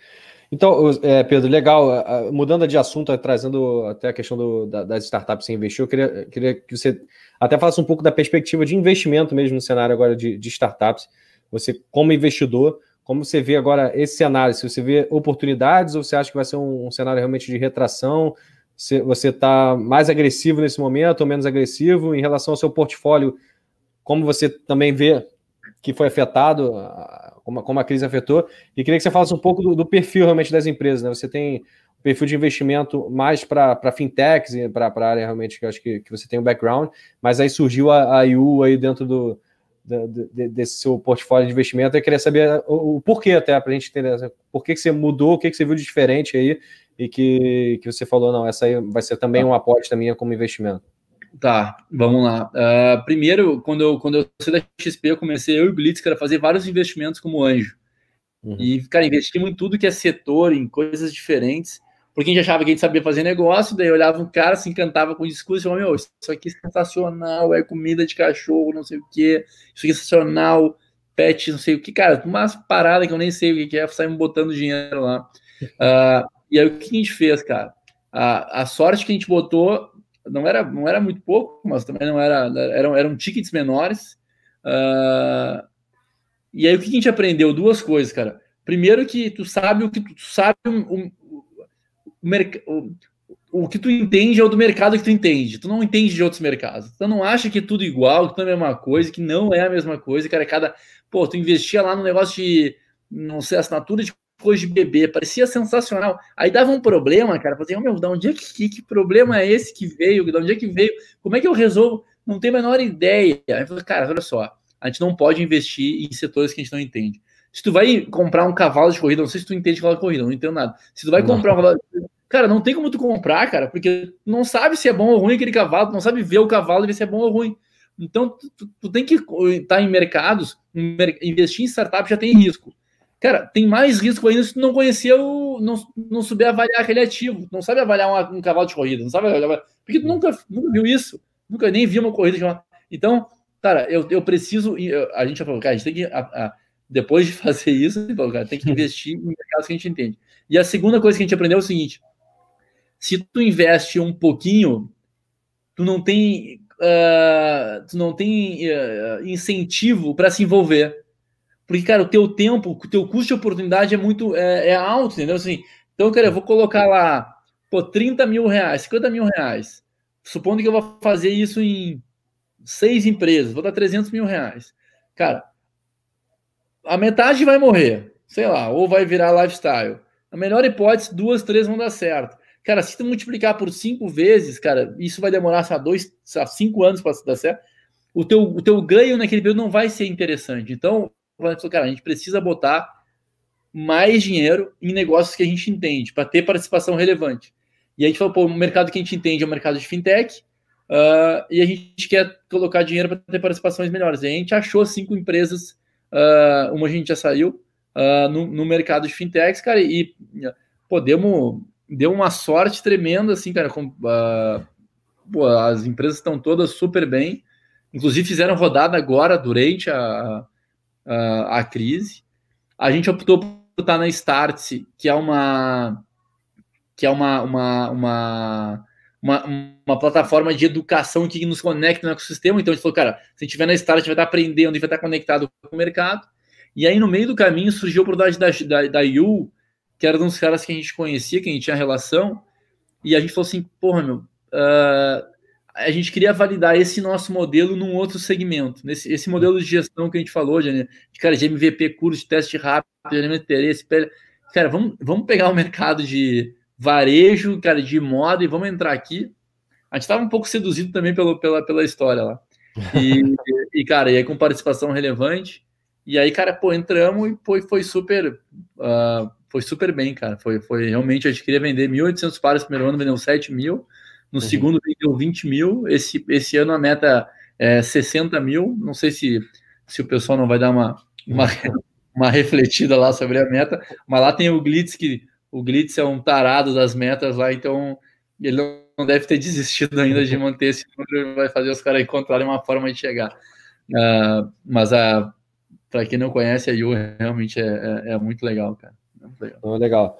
S1: Então, é, Pedro, legal. Mudando de assunto, trazendo até a questão do, das startups que você investiu, eu queria, queria que você até falasse um pouco da perspectiva de investimento mesmo no cenário agora de, de startups. Você, como investidor, como você vê agora esse cenário? Se você vê oportunidades ou você acha que vai ser um, um cenário realmente de retração? Se você está mais agressivo nesse momento ou menos agressivo em relação ao seu portfólio? Como você também vê que foi afetado, como, como a crise afetou, e queria que você falasse um pouco do, do perfil realmente das empresas. Né? Você tem um perfil de investimento mais para fintechs, para a área realmente que eu acho que, que você tem um background, mas aí surgiu a, a IU aí dentro do, do, do, desse seu portfólio de investimento. Eu queria saber o, o porquê até, para a gente entender, né? por que, que você mudou, o que, que você viu de diferente aí, e que, que você falou, não, essa aí vai ser também um aporte minha como investimento.
S2: Tá, vamos lá. Uh, primeiro, quando eu, quando eu saí da XP, eu comecei, eu e o Blitz, cara, fazer vários investimentos como anjo. Uhum. E, cara, investimos em tudo que é setor, em coisas diferentes, porque a gente achava que a gente sabia fazer negócio, daí olhava um cara, se encantava com o discurso e falava, meu, isso aqui é sensacional, é comida de cachorro, não sei o que, isso aqui é sensacional, pet, não sei o que, cara, umas paradas que eu nem sei o que é, saímos botando dinheiro lá. Uh, e aí o que a gente fez, cara? A, a sorte que a gente botou não era, não era muito pouco, mas também não era, eram, eram tickets menores. Uh, e aí o que a gente aprendeu? Duas coisas, cara. Primeiro que tu sabe o que tu, sabe o, o, o, o, que tu entende é o do mercado que tu entende. Tu não entende de outros mercados. Tu não acha que é tudo igual, que tudo é a mesma coisa, que não é a mesma coisa, cara. Cada, pô, tu investia lá no negócio de, não sei, assinatura de coisa de bebê, parecia sensacional. Aí dava um problema, cara, fazia, oh, meu, de onde é que, que problema é esse que veio? De onde é que veio? Como é que eu resolvo? Não tenho a menor ideia. Aí falei, cara, olha só, a gente não pode investir em setores que a gente não entende. Se tu vai comprar um cavalo de corrida, não sei se tu entende cavalo de corrida, não entendo nada. Se tu vai comprar um cavalo de corrida, cara, não tem como tu comprar, cara, porque não sabe se é bom ou ruim aquele cavalo, não sabe ver o cavalo e ver se é bom ou ruim. Então, tu, tu, tu tem que estar em mercados, investir em startup já tem risco. Cara, tem mais risco ainda se tu não conhecer o. não, não souber avaliar aquele ativo. Não sabe avaliar um cavalo de corrida, não sabe avaliar. Porque tu nunca, nunca viu isso. Nunca nem viu uma corrida de uma. Então, cara, eu, eu preciso. A gente já falou, cara, a gente tem que. A, a, depois de fazer isso, tem que investir em mercados que a gente entende. E a segunda coisa que a gente aprendeu é o seguinte: se tu investe um pouquinho, tu não tem. Uh, tu não tem uh, incentivo para se envolver. Porque, cara, o teu tempo, o teu custo de oportunidade é muito é, é alto, entendeu? Assim, então, cara, eu vou colocar lá, pô, 30 mil reais, 50 mil reais. Supondo que eu vou fazer isso em seis empresas, vou dar 300 mil reais. Cara, a metade vai morrer, sei lá, ou vai virar lifestyle. A melhor hipótese, duas, três vão dar certo. Cara, se tu multiplicar por cinco vezes, cara, isso vai demorar, sei lá, dois, lá, cinco anos para dar certo. O teu, o teu ganho naquele período não vai ser interessante. Então, cara, a gente precisa botar mais dinheiro em negócios que a gente entende, para ter participação relevante. E a gente falou, pô, o mercado que a gente entende é o mercado de fintech, uh, e a gente quer colocar dinheiro para ter participações melhores. E a gente achou cinco empresas, uh, uma a gente já saiu, uh, no, no, mercado de fintechs, cara, e podemos deu uma sorte tremenda, assim, cara, com, pô, as empresas estão todas super bem, inclusive fizeram rodada agora, durante a, uh, a crise. A gente optou por estar na Startse, que é uma que é uma, uma, uma, uma, uma plataforma de educação que nos conecta no ecossistema. Então a gente falou, cara, se a gente estiver na Start, a gente vai estar aprendendo, gente vai estar conectado com o mercado. E aí, no meio do caminho, surgiu a oportunidade da, da, da Yu, que era um dos caras que a gente conhecia, que a gente tinha relação, e a gente falou assim, porra, meu, uh, a gente queria validar esse nosso modelo num outro segmento. Nesse, esse modelo de gestão que a gente falou, de, cara, de MVP, curso, de teste rápido, de interesse. Cara, vamos, vamos pegar o mercado de varejo, cara, de moda e vamos entrar aqui. A gente estava um pouco seduzido também pelo, pela, pela história lá. E, e, cara, e aí com participação relevante. E aí, cara, pô, entramos e foi, foi super. Uh, foi super bem, cara. Foi, foi realmente, a gente queria vender 1.800 pares no primeiro ano, vendeu 7 mil. No uhum. segundo vendeu 20 mil. Esse, esse ano a meta é 60 mil. Não sei se, se o pessoal não vai dar uma, uma, uma refletida lá sobre a meta. Mas lá tem o Glitz, que o Glitz é um tarado das metas lá, então ele não deve ter desistido ainda de manter esse número, vai fazer os caras encontrarem uma forma de chegar. Uh, mas a para quem não conhece, a Yu realmente é, é, é muito legal, cara. É muito
S1: legal. Oh, legal.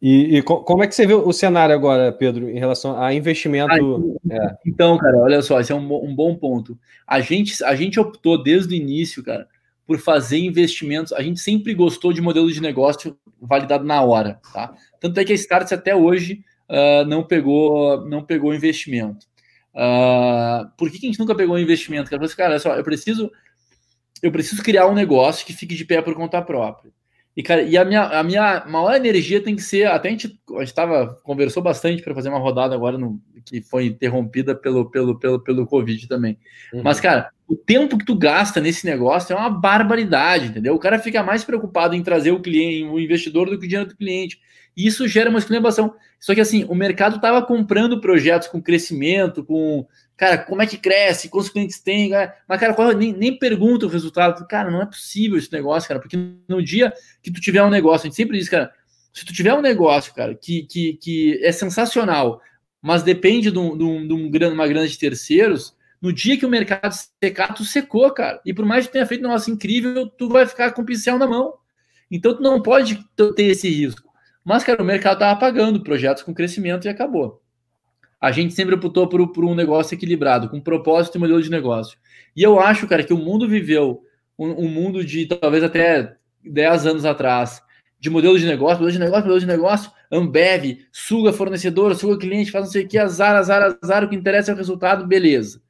S1: E, e, como é que você vê o cenário agora, Pedro, em relação a investimento?
S2: Ah, é. Então, cara, olha só, esse é um, um, bom ponto. A gente, a gente optou desde o início, cara, por fazer investimentos. A gente sempre gostou de modelo de negócio validado na hora, tá? Tanto é que a Starts até hoje uh, não pegou não pegou investimento. Uh, por que, que, a gente nunca pegou investimento? Cara, cara, olha só, eu preciso eu preciso criar um negócio que fique de pé por conta própria. E, cara, e a minha, a minha maior energia tem que ser. Até a gente, a gente tava, conversou bastante para fazer uma rodada agora, no, que foi interrompida pelo, pelo, pelo, pelo Covid também. Uhum. Mas, cara, o tempo que tu gasta nesse negócio é uma barbaridade, entendeu? O cara fica mais preocupado em trazer o cliente, o investidor, do que o dinheiro do cliente. E isso gera uma exclamação. Só que, assim, o mercado estava comprando projetos com crescimento, com cara, como é que cresce, quantos clientes tem, mas, cara, qual, nem, nem pergunta o resultado, cara, não é possível esse negócio, cara, porque no dia que tu tiver um negócio, a gente sempre diz, cara, se tu tiver um negócio, cara, que, que, que é sensacional, mas depende de, um, de, um, de um, uma grana de terceiros, no dia que o mercado secar, tu secou, cara, e por mais que tenha feito um negócio incrível, tu vai ficar com o pincel na mão, então tu não pode ter esse risco, mas, cara, o mercado tava pagando projetos com crescimento e acabou a gente sempre optou por, por, um negócio equilibrado, com propósito e modelo de negócio. E eu acho, cara, que o mundo viveu um, um mundo de talvez até 10 anos atrás, de modelo de negócio, modelo de negócio, modelo de negócio, Ambev, suga fornecedor, suga cliente, faz não sei o que, azar, azar, azar, o que interessa é o resultado, beleza.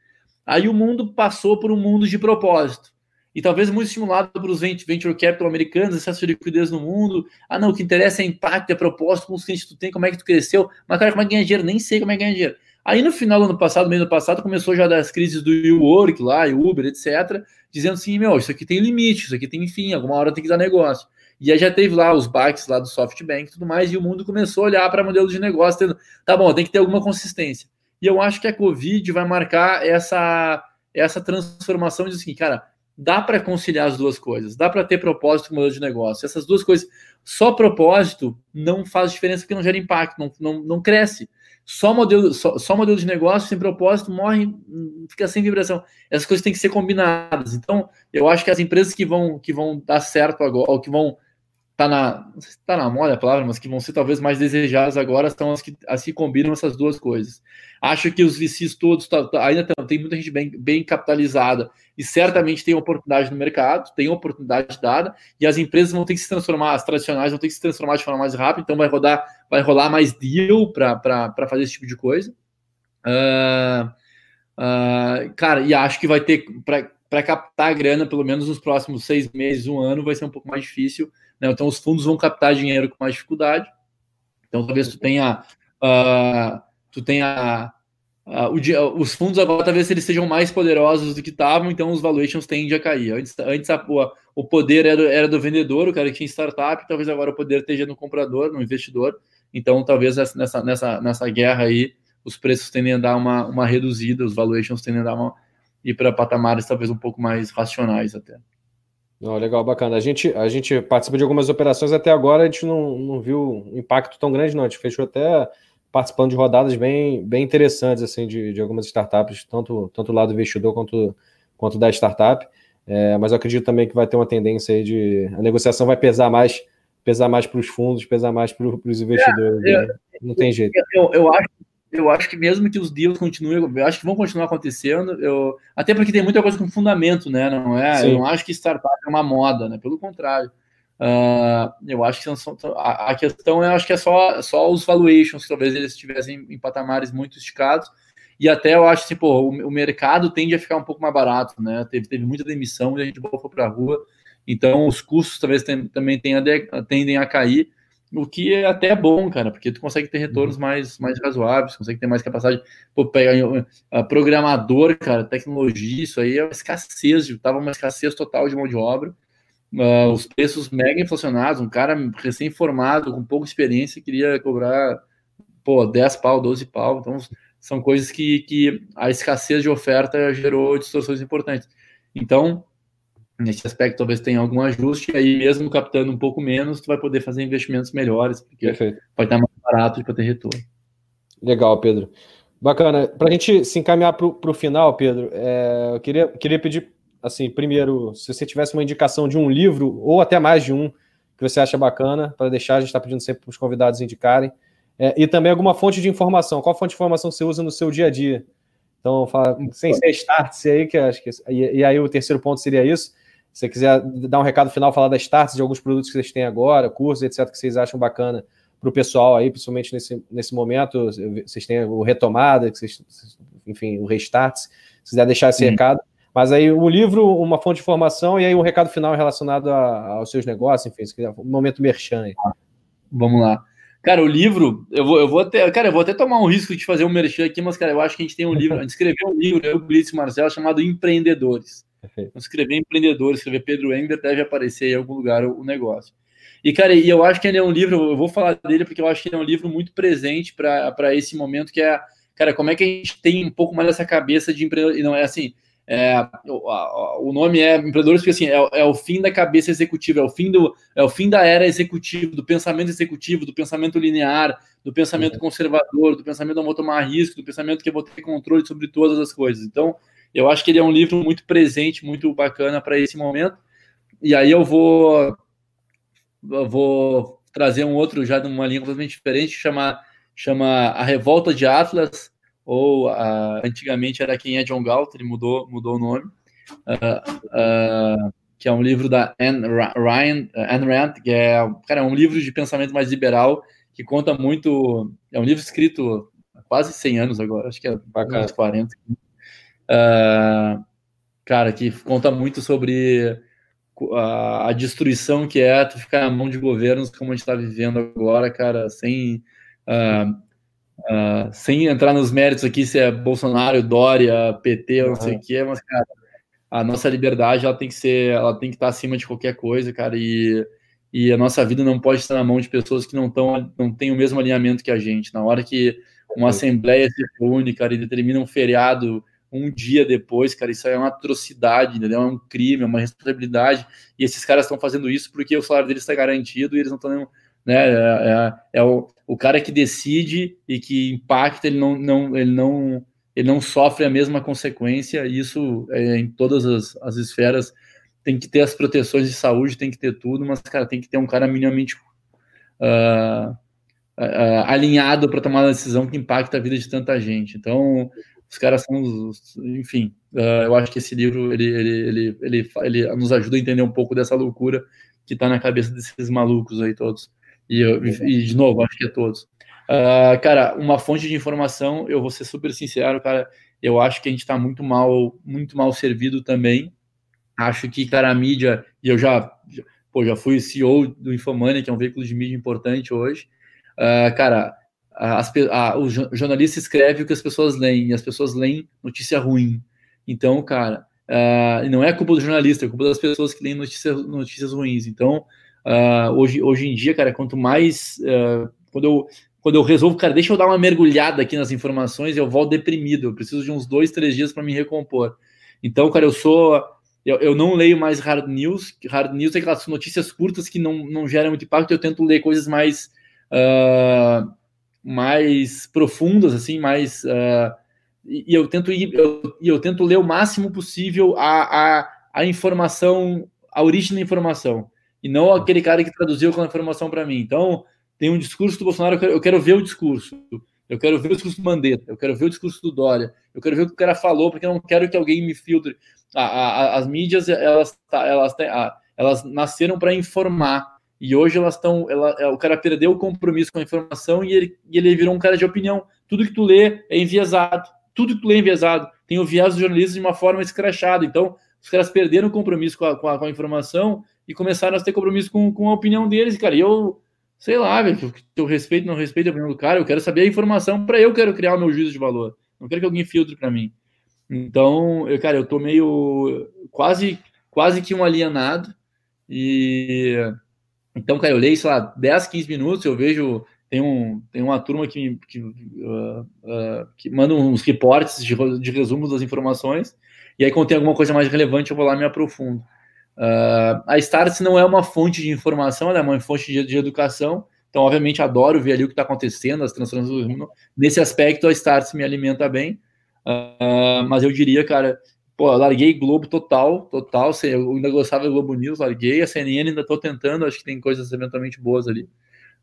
S2: Aí o mundo passou por um mundo de propósito e talvez muito estimulado pelos venture capital americanos, excesso de liquidez no mundo. Ah, não, o que interessa é impacto, é propósito, quantos clientes tu tem, como é que tu cresceu. Mas, cara, como é que ganha dinheiro? Nem sei como é que ganha dinheiro. Aí no final do ano passado, meio do passado, começou já das crises do WeWork lá, Uber, etc., dizendo assim, meu, isso aqui tem limite, isso aqui tem fim, alguma hora tem que dar negócio. E aí já teve lá os baques lá do SoftBank e tudo mais, e o mundo começou a olhar para modelo de negócio, tendo, tá bom, tem que ter alguma consistência. E eu acho que a Covid vai marcar essa, essa transformação de assim, cara, dá para conciliar as duas coisas, dá para ter propósito com modelo de negócio. Essas duas coisas, só propósito não faz diferença porque não gera impacto, não, não, não cresce. Só modelo, só, só modelo de negócio sem propósito morre, fica sem vibração. Essas coisas têm que ser combinadas. Então, eu acho que as empresas que vão, que vão dar certo agora, ou que vão tá na, tá na moda a palavra, mas que vão ser talvez mais desejadas agora são as que, as que combinam essas duas coisas. Acho que os VCs todos tá, tá, ainda tão, tem muita gente bem, bem capitalizada e certamente tem oportunidade no mercado, tem oportunidade dada e as empresas vão ter que se transformar, as tradicionais vão ter que se transformar de forma mais rápida, então vai rodar, vai rolar mais deal para fazer esse tipo de coisa. Uh, uh, cara, e acho que vai ter para captar a grana, pelo menos nos próximos seis meses, um ano, vai ser um pouco mais difícil né? Então os fundos vão captar dinheiro com mais dificuldade. Então talvez tu tenha, uh, tu tenha uh, o, os fundos agora talvez eles sejam mais poderosos do que estavam, então os valuations tendem a cair. Antes, antes a, o poder era, era do vendedor, o cara que tinha startup, talvez agora o poder esteja no comprador, no investidor. Então talvez nessa, nessa, nessa guerra aí os preços tendem a dar uma, uma reduzida, os valuations tendem a dar uma, ir para patamares talvez um pouco mais racionais até.
S1: Não, legal, bacana. A gente, a gente participa de algumas operações até agora, a gente não, não viu um impacto tão grande, não. A gente fechou até participando de rodadas bem, bem interessantes assim de, de algumas startups, tanto, tanto lado do investidor quanto, quanto da startup. É, mas eu acredito também que vai ter uma tendência aí de a negociação vai pesar mais pesar mais para os fundos, pesar mais para os investidores. É, né? Não tem jeito.
S2: Eu, eu acho eu acho que mesmo que os deals continuem, eu acho que vão continuar acontecendo, eu, até porque tem muita coisa com fundamento, né? Não é? Sim. Eu não acho que startup é uma moda, né? Pelo contrário. Uh, eu acho que são, a, a, questão eu acho que é só, só os valuations, que talvez eles estivessem em patamares muito esticados. e até eu acho assim, pô, o, o, mercado tende a ficar um pouco mais barato, né? Teve, teve muita demissão e a gente voltou para a rua, então os custos talvez tem, também tenha, tendem a cair, o que é até bom, cara, porque tu consegue ter retornos uhum. mais, mais razoáveis, consegue ter mais capacidade. Pô, pegar programador, cara, tecnologia, isso aí é uma escassez, tava uma escassez total de mão de obra. Uh, os preços mega inflacionados, um cara recém-formado, com pouca experiência, queria cobrar pô, 10 pau, 12 pau. Então, são coisas que, que a escassez de oferta gerou distorções importantes. Então, nesse aspecto, talvez tenha algum ajuste, e aí mesmo captando um pouco menos, tu vai poder fazer investimentos melhores, porque Perfeito. vai estar mais barato para ter retorno.
S1: Legal, Pedro. Bacana. Para a gente se encaminhar para o final, Pedro, é, eu queria, queria pedir, assim, primeiro, se você tivesse uma indicação de um livro, ou até mais de um, que você acha bacana, para deixar, a gente está pedindo sempre para os convidados indicarem, é, e também alguma fonte de informação. Qual fonte de informação você usa no seu dia a dia? Então, fala, sem ser start, aí, que acho que. E, e, aí o terceiro ponto seria isso. Se você quiser dar um recado final, falar das starts, de alguns produtos que vocês têm agora, cursos, etc., que vocês acham bacana para o pessoal aí, principalmente nesse, nesse momento, vocês têm o retomada, que vocês, enfim, o restart, se quiser deixar esse recado. Mas aí um livro, uma fonte de informação e aí um recado final relacionado a, aos seus negócios, enfim, se quiser, um momento merchan aí.
S2: Vamos lá. Cara, o livro, eu vou, eu vou até, cara, eu vou até tomar um risco de fazer um merchan aqui, mas, cara, eu acho que a gente tem um livro, a gente escreveu um livro, eu, Blitz e Marcelo, chamado Empreendedores. Perfeito. escrever Empreendedores, escrever Pedro Ender, deve aparecer em algum lugar o, o, negócio. E, cara, e eu acho que ele é um livro, eu vou falar dele porque eu acho que ele é um livro muito presente para esse momento, que é, cara, como é que a gente tem um pouco mais essa cabeça de empreendedor, e não é assim, é, o, o, nome é empreendedores porque assim é, é, o fim da cabeça executiva, é o fim do é o fim da era executiva, do pensamento executivo, do pensamento linear, do pensamento uhum. conservador, do pensamento não vou tomar risco, do pensamento que eu vou ter controle sobre todas as coisas. Então, eu acho que ele é um livro muito presente, muito bacana para esse momento. E aí eu vou eu vou trazer um outro já de uma linha completamente diferente, chama chama A Revolta de Atlas ou uh, antigamente era Quem é John Galt, ele mudou, mudou o nome, uh, uh, que é um livro da Anne, Ryan, Anne Rand, que é, cara, é um livro de pensamento mais liberal, que conta muito, é um livro escrito há quase 100 anos agora, acho que é uns 40, cara, que conta muito sobre a, a, destruição que é tu ficar na mão de governos como a gente está vivendo agora, cara, sem... Uh, Uh, sem entrar nos méritos aqui se é Bolsonaro, Dória, PT, não sei o que, mas, cara, a nossa liberdade ela tem que ser, ela tem que estar acima de qualquer coisa, cara, e, e a nossa vida não pode estar na mão de pessoas que não, tão, não têm o mesmo alinhamento que a gente. Na hora que uma assembleia se reúne, cara, e determina um feriado um dia depois, cara, isso aí é uma atrocidade, entendeu? É um crime, é uma responsabilidade, e esses caras estão fazendo isso porque o salário deles está garantido e eles não estão né? É, é, é, o, o cara que decide e que impacta, ele não, não, ele não, ele não sofre a mesma consequência. Isso é, em todas as, as esferas tem que ter as proteções de saúde, tem que ter tudo, mas cara tem que ter um cara minimamente uh, uh, alinhado para tomar uma decisão que impacta a vida de tanta gente. Então os caras são os, enfim, uh, eu acho que esse livro ele, ele, ele, ele, ele nos ajuda a entender um pouco dessa loucura que está na cabeça desses malucos aí todos. E, e, de novo, acho que é todos. Uh, cara, uma fonte de informação, eu vou ser super sincero, cara, eu acho que a gente está muito mal, muito mal servido também. Acho que, cara, a mídia, e eu já, já, pô, já fui CEO do Infomania, que é um veículo de mídia importante hoje. Uh, cara, as, a, o jornalista escreve o que as pessoas leem, e as pessoas leem notícia ruim. Então, cara, uh, não é culpa do jornalista, é culpa das pessoas que leem notícias, notícias ruins. Então, Uh, hoje, hoje em dia, cara, quanto mais. Uh, quando, eu, quando eu resolvo, cara, deixa eu dar uma mergulhada aqui nas informações, eu volto deprimido. Eu preciso de uns dois, três dias para me recompor. Então, cara, eu sou. Eu, eu não leio mais hard news. Hard news é aquelas notícias curtas que não, não geram muito impacto. Eu tento ler coisas mais. Uh, mais profundas, assim, mais. e eu tento ir, eu, eu tento ler o máximo possível a, a, a informação, a origem da informação e não aquele cara que traduziu aquela informação para mim. Então, tem um discurso do Bolsonaro, eu quero, eu quero, ver o discurso. Eu quero ver o discurso do Mandetta, eu quero ver o discurso do Dória, eu quero ver o que o cara falou, porque eu não quero que alguém me filtre. A, a, as mídias, elas, tá, elas, elas nasceram para informar. E hoje elas estão. Ela, é, o cara perdeu o compromisso com a informação e ele, e ele virou um cara de opinião. Tudo que tu lê é enviesado. tudo que tu lê é enviesado. Tem o viés do jornalista de uma forma escrachada. Então, os caras perderam o compromisso com a, com a, com a informação e começaram a ter compromisso com, com a opinião deles, cara. E eu, sei lá, velho, eu respeito, não respeito a opinião do cara, eu quero saber a informação para eu quero criar o meu juízo de valor. Não quero que alguém filtre para mim. Então, eu, cara, eu tô meio quase quase que um alienado e então, cara, eu leio, sei lá, 10, 15 minutos, eu vejo tem, um, tem uma turma que, que, uh, uh, que manda uns reportes de, de resumos das informações, e aí quando tem alguma coisa mais relevante eu vou lá e me aprofundo. Uh, a Startse não é uma fonte de informação, ela é uma fonte de, de educação, então obviamente adoro ver ali o que está acontecendo, as transformações do mundo. Nesse aspecto a Startse me alimenta bem, mas eu diria, cara, pô, larguei Globo total, total, eu ainda gostava do Globo News, larguei, a CNN ainda estou tentando, acho que tem coisas eventualmente boas ali.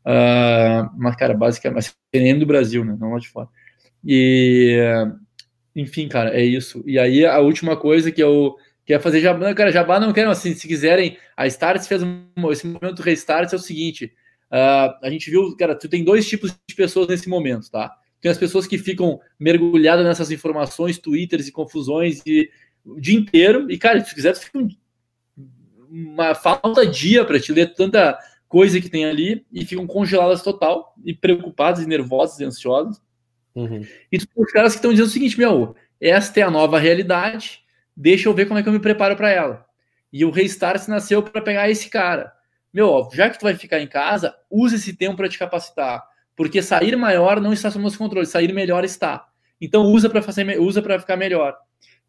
S2: Uh, mas, cara, basicamente, CNN do Brasil, né? Não lá de fora. E, enfim, cara, é isso. E aí, a última coisa que eu quero fazer jabá, cara, jabá não quero, assim, se quiserem, a Start fez um, esse momento restart é o seguinte, uh, a gente viu, cara, tu tem dois tipos de pessoas nesse momento, tá? Tem as pessoas que ficam mergulhadas nessas informações, twitters e confusões e, o dia inteiro, e, cara, se quiser, fica uma falta dia para te ler tanta coisa que tem ali e ficam congeladas total e preocupadas e nervosas e ansiosas. Uhum. E os caras que estão dizendo o seguinte, meu, esta é a nova realidade, deixa eu ver como é que eu me preparo para ela. E o Restart nasceu para pegar esse cara. Meu, ó, já que tu vai ficar em casa, use esse tempo para te capacitar, porque sair maior não está sob nosso controle, sair melhor está. Então usa para fazer, usa para ficar melhor.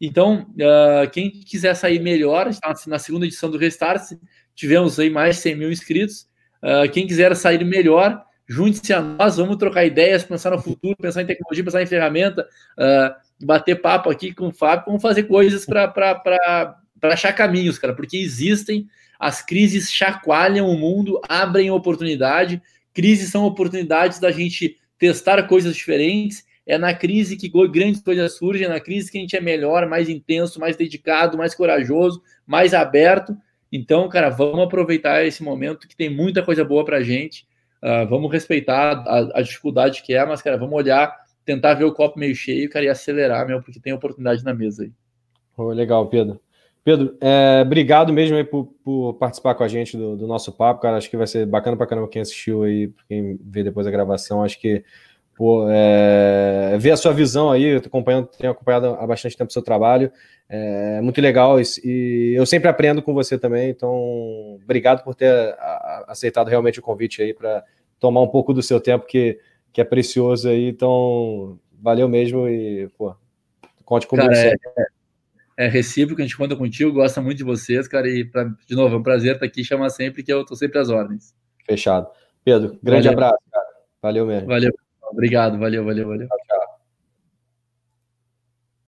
S2: Então, uh, quem quiser sair melhor, está na segunda edição do Restart, tivemos aí mais de 100 mil inscritos. Uh, quem quiser sair melhor, junte-se a nós, vamos trocar ideias, pensar no futuro, pensar em tecnologia, pensar em ferramenta, uh, bater papo aqui com o Fábio, vamos fazer coisas para achar caminhos, cara, porque existem, as crises chacoalham o mundo, abrem oportunidade, crises são oportunidades da gente testar coisas diferentes, é na crise que grandes coisas surgem, é na crise que a gente é melhor, mais intenso, mais dedicado, mais corajoso, mais aberto, então, cara, vamos aproveitar esse momento que tem muita coisa boa pra gente. Uh, vamos respeitar a, a, dificuldade que é, mas, cara, vamos olhar, tentar ver o copo meio cheio, cara, e acelerar, meu, porque tem oportunidade na mesa aí.
S1: Oh, legal, Pedro. Pedro, é, obrigado mesmo aí por, por, participar com a gente do, do, nosso papo, cara. Acho que vai ser bacana pra caramba quem assistiu aí, quem vê depois a gravação. Acho que pô, é, ver a sua visão aí, eu acompanhando, tenho acompanhado há bastante tempo o seu trabalho. É muito legal e eu sempre aprendo com você também. Então, obrigado por ter aceitado realmente o convite aí para tomar um pouco do seu tempo que, que é precioso aí. Então, valeu mesmo e pô, conte com cara, você.
S2: É, é, recíproco, a gente conta contigo, gosta muito de vocês, cara. E pra, de novo, é um prazer estar aqui. Chama sempre que eu tô sempre às ordens.
S1: Fechado. Pedro, grande valeu. abraço, cara. Valeu mesmo.
S2: Valeu. Obrigado, valeu, valeu, valeu.